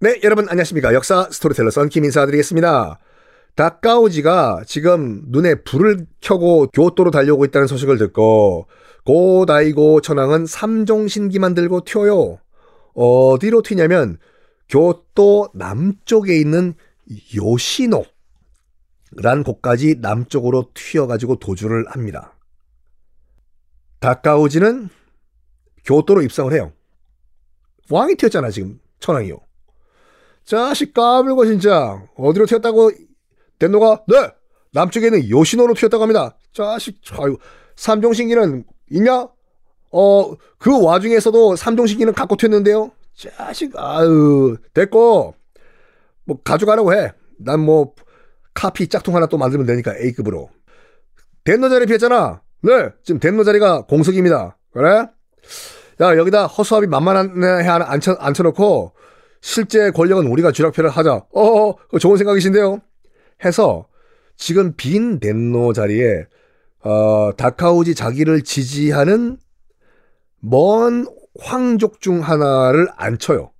네, 여러분 안녕하십니까. 역사 스토리텔러 썬킴 인사드리겠습니다. 다카우지가 지금 눈에 불을 켜고 교토로 달려오고 있다는 소식을 듣고 고다이고 천황은 삼종신기만 들고 튀어요. 어디로 튀냐면 교토 남쪽에 있는 요시노란 곳까지 남쪽으로 튀어가지고 도주를 합니다. 다까오지는 교토로 입성을 해요. 왕이 튀었잖아 지금 천황이요. 자식 까불고 진짜 어디로 튀었다고 덴노가 네 남쪽에 는 요시노로 튀었다고 합니다. 자식 아유 삼종신기는 있냐? 어 그 와중에서도 삼종신기는 갖고 튀었는데요. 자식 아유 됐고 뭐 가져가라고 해. 난 뭐 카피 짝퉁 하나 또 만들면 되니까 A급으로. 덴노 자리 피했잖아. 네 지금 덴노 자리가 공석입니다. 그래? 야 여기다 허수아비 만만한 애 하나 앉혀, 앉혀놓고 실제 권력은 우리가 쥐락펴를 하자. 어, 좋은 생각이신데요. 해서 지금 빈 덴노 자리에 어, 다카오지 자기를 지지하는 먼 황족 중 하나를 앉혀요.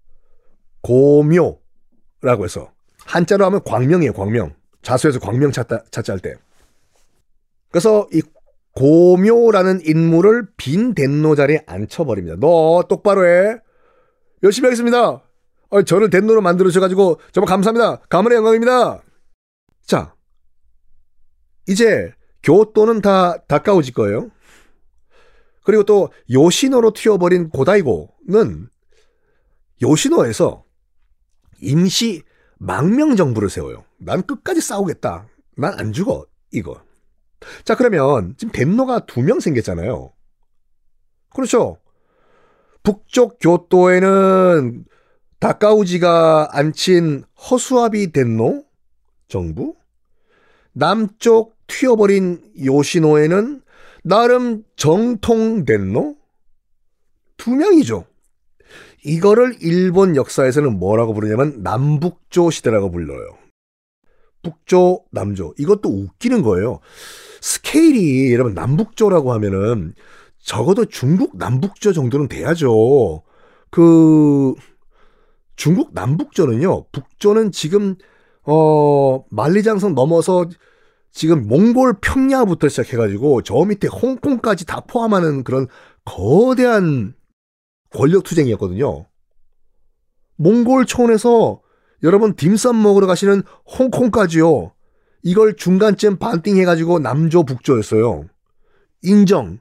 고묘라고 해서 한자로 하면 광명이에요. 광명. 자수에서 광명 찾다 찾자 할 때. 그래서 이 고묘라는 인물을 빈 덴노 자리에 앉혀버립니다. 너 똑바로 해. 열심히 하겠습니다. 어, 저를 덴노로 만들어주셔가지고 정말 감사합니다. 가문의 영광입니다. 자, 이제 교토는 다 가까워질 거예요. 그리고 또 요시노로 튀어버린 고다이고는 요시노에서 임시 망명 정부를 세워요. 난 끝까지 싸우겠다. 난 안 죽어. 이거. 자, 그러면 지금 덴노가 두 명 생겼잖아요. 그렇죠. 북쪽 교토에는 다카우지가 앉힌 허수아비 덴노 정부, 남쪽 튀어버린 요시노에는 나름 정통 덴노 두 명이죠. 이거를 일본 역사에서는 뭐라고 부르냐면 남북조 시대라고 불러요. 북조, 남조. 이것도 웃기는 거예요. 스케일이 여러분 남북조라고 하면은 적어도 중국 남북조 정도는 돼야죠. 그 중국 남북조는요. 북조는 지금 어 만리장성 넘어서 지금 몽골 평야부터 시작해가지고 저 밑에 홍콩까지 다 포함하는 그런 거대한 권력 투쟁이었거든요. 몽골 촌에서 여러분 딤섬 먹으러 가시는 홍콩까지요. 이걸 중간쯤 반띵해가지고 남조 북조였어요. 인정.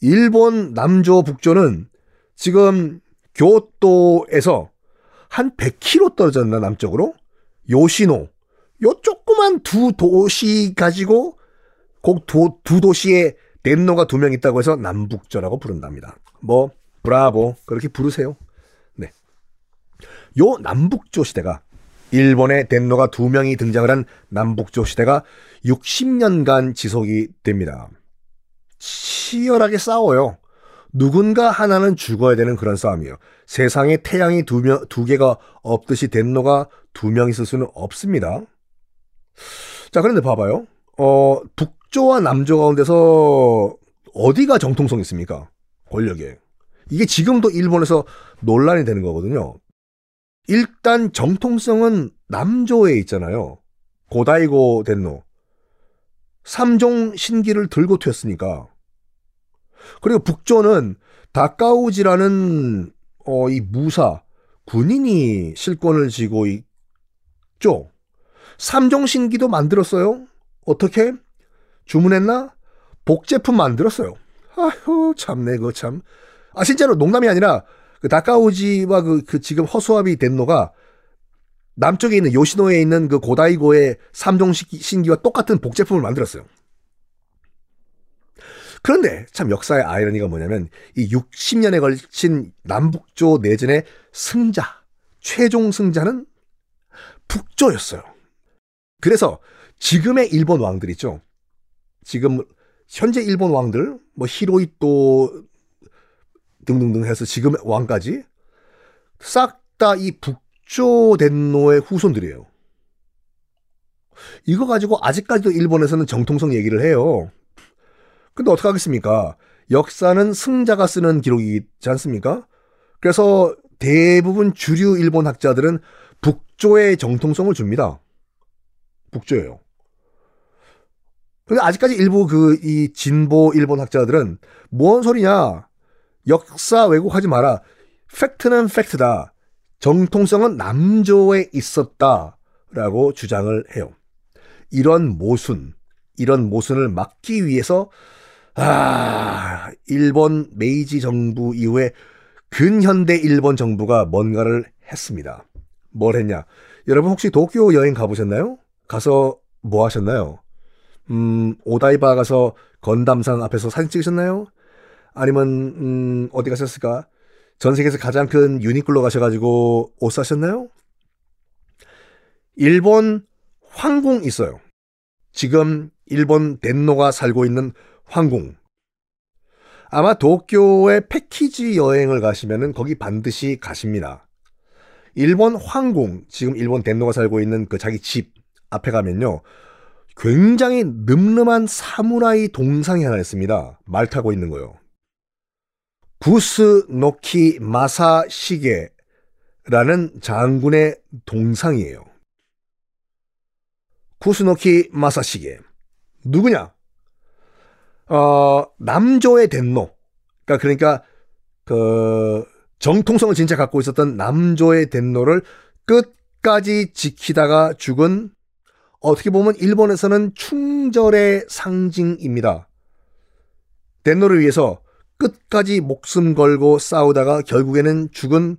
일본 남조 북조는 지금 교토에서 한 100km 떨어졌나 남쪽으로 요시노 요 조그만 두 도시 가지고 꼭두 두 도시에 덴노가 두 명 있다고 해서 남북조라고 부른답니다. 뭐 브라보 그렇게 부르세요. 네. 요 남북조 시대가 일본의 덴노가 두 명이 등장을 한 남북조 시대가 60년간 지속이 됩니다. 치열하게 싸워요. 누군가 하나는 죽어야 되는 그런 싸움이에요. 세상에 태양이 두, 명, 두 개가 없듯이 덴노가 두 명 있을 수는 없습니다. 자, 그런데 봐봐요. 어, 북조와 남조 가운데서 어디가 정통성 있습니까? 권력에. 이게 지금도 일본에서 논란이 되는 거거든요. 일단 정통성은 남조에 있잖아요. 고다이고 덴노. 삼종 신기를 들고 튀었으니까. 그리고 북조는 다카우지라는 어, 이 무사 군인이 실권을 쥐고 있죠. 삼종신기도 만들었어요. 어떻게? 주문했나? 복제품 만들었어요. 아휴, 참내, 그 참. 아, 진짜로 농담이 아니라, 그 다카오지와 그, 그 지금 허수아비 덴노가 남쪽에 있는 요시노에 있는 그 고다이고의 삼종 신기와 똑같은 복제품을 만들었어요. 그런데 참 역사의 아이러니가 뭐냐면 이 60년에 걸친 남북조 내전의 승자, 최종 승자는 북조였어요. 그래서 지금의 일본 왕들 있죠. 지금 현재 일본 왕들 뭐 히로이토 등등등 해서 지금 왕까지 싹 다 이 북조 덴노의 후손들이에요. 이거 가지고 아직까지도 일본에서는 정통성 얘기를 해요. 근데 어떡하겠습니까? 역사는 승자가 쓰는 기록이지 않습니까? 그래서 대부분 주류 일본 학자들은 북조의 정통성을 줍니다. 북조예요. 근데 아직까지 일부 그 이 진보 일본 학자들은 뭔 소리냐? 역사 왜곡하지 마라. 팩트는 팩트다. 정통성은 남조에 있었다 라고 주장을 해요. 이런 모순, 이런 모순을 막기 위해서 아, 일본 메이지 정부 이후에 근현대 일본 정부가 뭔가를 했습니다. 뭘 했냐? 여러분 혹시 도쿄 여행 가보셨나요? 가서 뭐 하셨나요? 음, 오다이바 가서 건담상 앞에서 사진 찍으셨나요? 아니면 음, 어디 가셨을까? 전 세계에서 가장 큰 유니클로 가셔가지고 옷 사셨나요? 일본 황궁 있어요. 지금 일본 덴노가 살고 있는 황궁. 아마 도쿄에 패키지 여행을 가시면은 거기 반드시 가십니다. 일본 황궁, 지금 일본 덴노가 살고 있는 그 자기 집 앞에 가면요. 굉장히 늠름한 사무라이 동상이 하나 있습니다. 말 타고 있는 거요. 구스 노키 마사 시게라는 장군의 동상이에요. 구스노키 마사 시게. 누구냐? 어, 남조의 덴노. 그러니까, 그러니까, 그, 정통성을 진짜 갖고 있었던 남조의 덴노를 끝까지 지키다가 죽은 어떻게 보면 일본에서는 충절의 상징입니다. 덴노를 위해서 끝까지 목숨 걸고 싸우다가 결국에는 죽은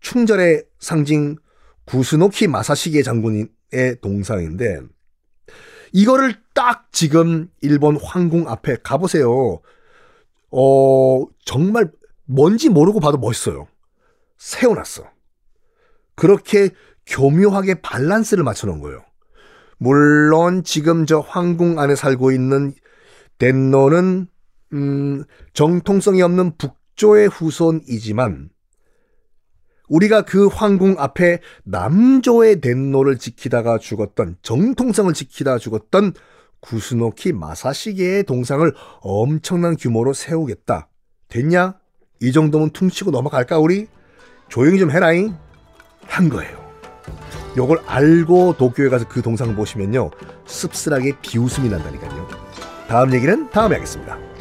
충절의 상징 구스노키 마사시게 장군의 동상인데 이거를 딱 지금 일본 황궁 앞에 가보세요. 어, 정말 뭔지 모르고 봐도 멋있어요. 세워놨어. 그렇게 교묘하게 밸런스를 맞춰놓은 거예요. 물론 지금 저 황궁 안에 살고 있는 덴노는 음, 정통성이 없는 북조의 후손이지만 우리가 그 황궁 앞에 남조의 덴노를 지키다가 죽었던 정통성을 지키다 죽었던 구스노키 마사시계의 동상을 엄청난 규모로 세우겠다. 됐냐? 이 정도면 퉁치고 넘어갈까 우리? 조용히 좀 해라잉. 한 거예요. 요걸 알고 도쿄에 가서 그 동상 보시면요. 씁쓸하게 비웃음이 난다니까요. 다음 얘기는 다음에 하겠습니다.